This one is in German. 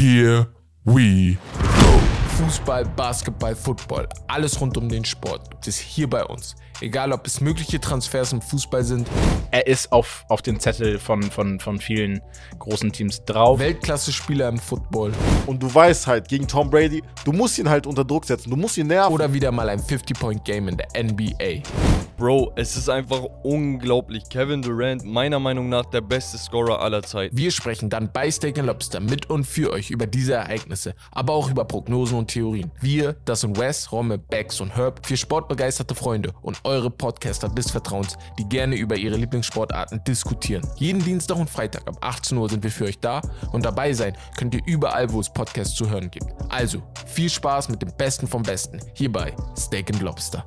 Here we go. Fußball, Basketball, Football, alles rund um den Sport gibt es hier bei uns. Egal, ob es mögliche Transfers im Fußball sind, Er ist auf, auf den Zettel von, von, von vielen großen Teams drauf. Weltklasse-Spieler im Football Und du weißt halt, gegen Tom Brady, du musst ihn halt unter Druck setzen, du musst ihn nerven. oder wieder mal ein 50-Point-Game in der NBA. Bro, es ist einfach unglaublich. Kevin Durant, meiner Meinung nach der beste Scorer aller Zeiten. Wir sprechen dann bei Steak Lobster mit und für euch über diese Ereignisse, aber auch über Prognosen und Theorien. Wir, das sind Wes, Romme, Bex und Herb, vier sportbegeisterte Freunde und eure Podcaster des Vertrauens, die gerne über ihre Lieblingssportarten diskutieren. Jeden Dienstag und Freitag ab 18 Uhr sind wir für euch da und dabei sein könnt ihr überall, wo es Podcasts zu hören gibt. Also, viel Spaß mit dem Besten vom Besten hier bei Steak Lobster.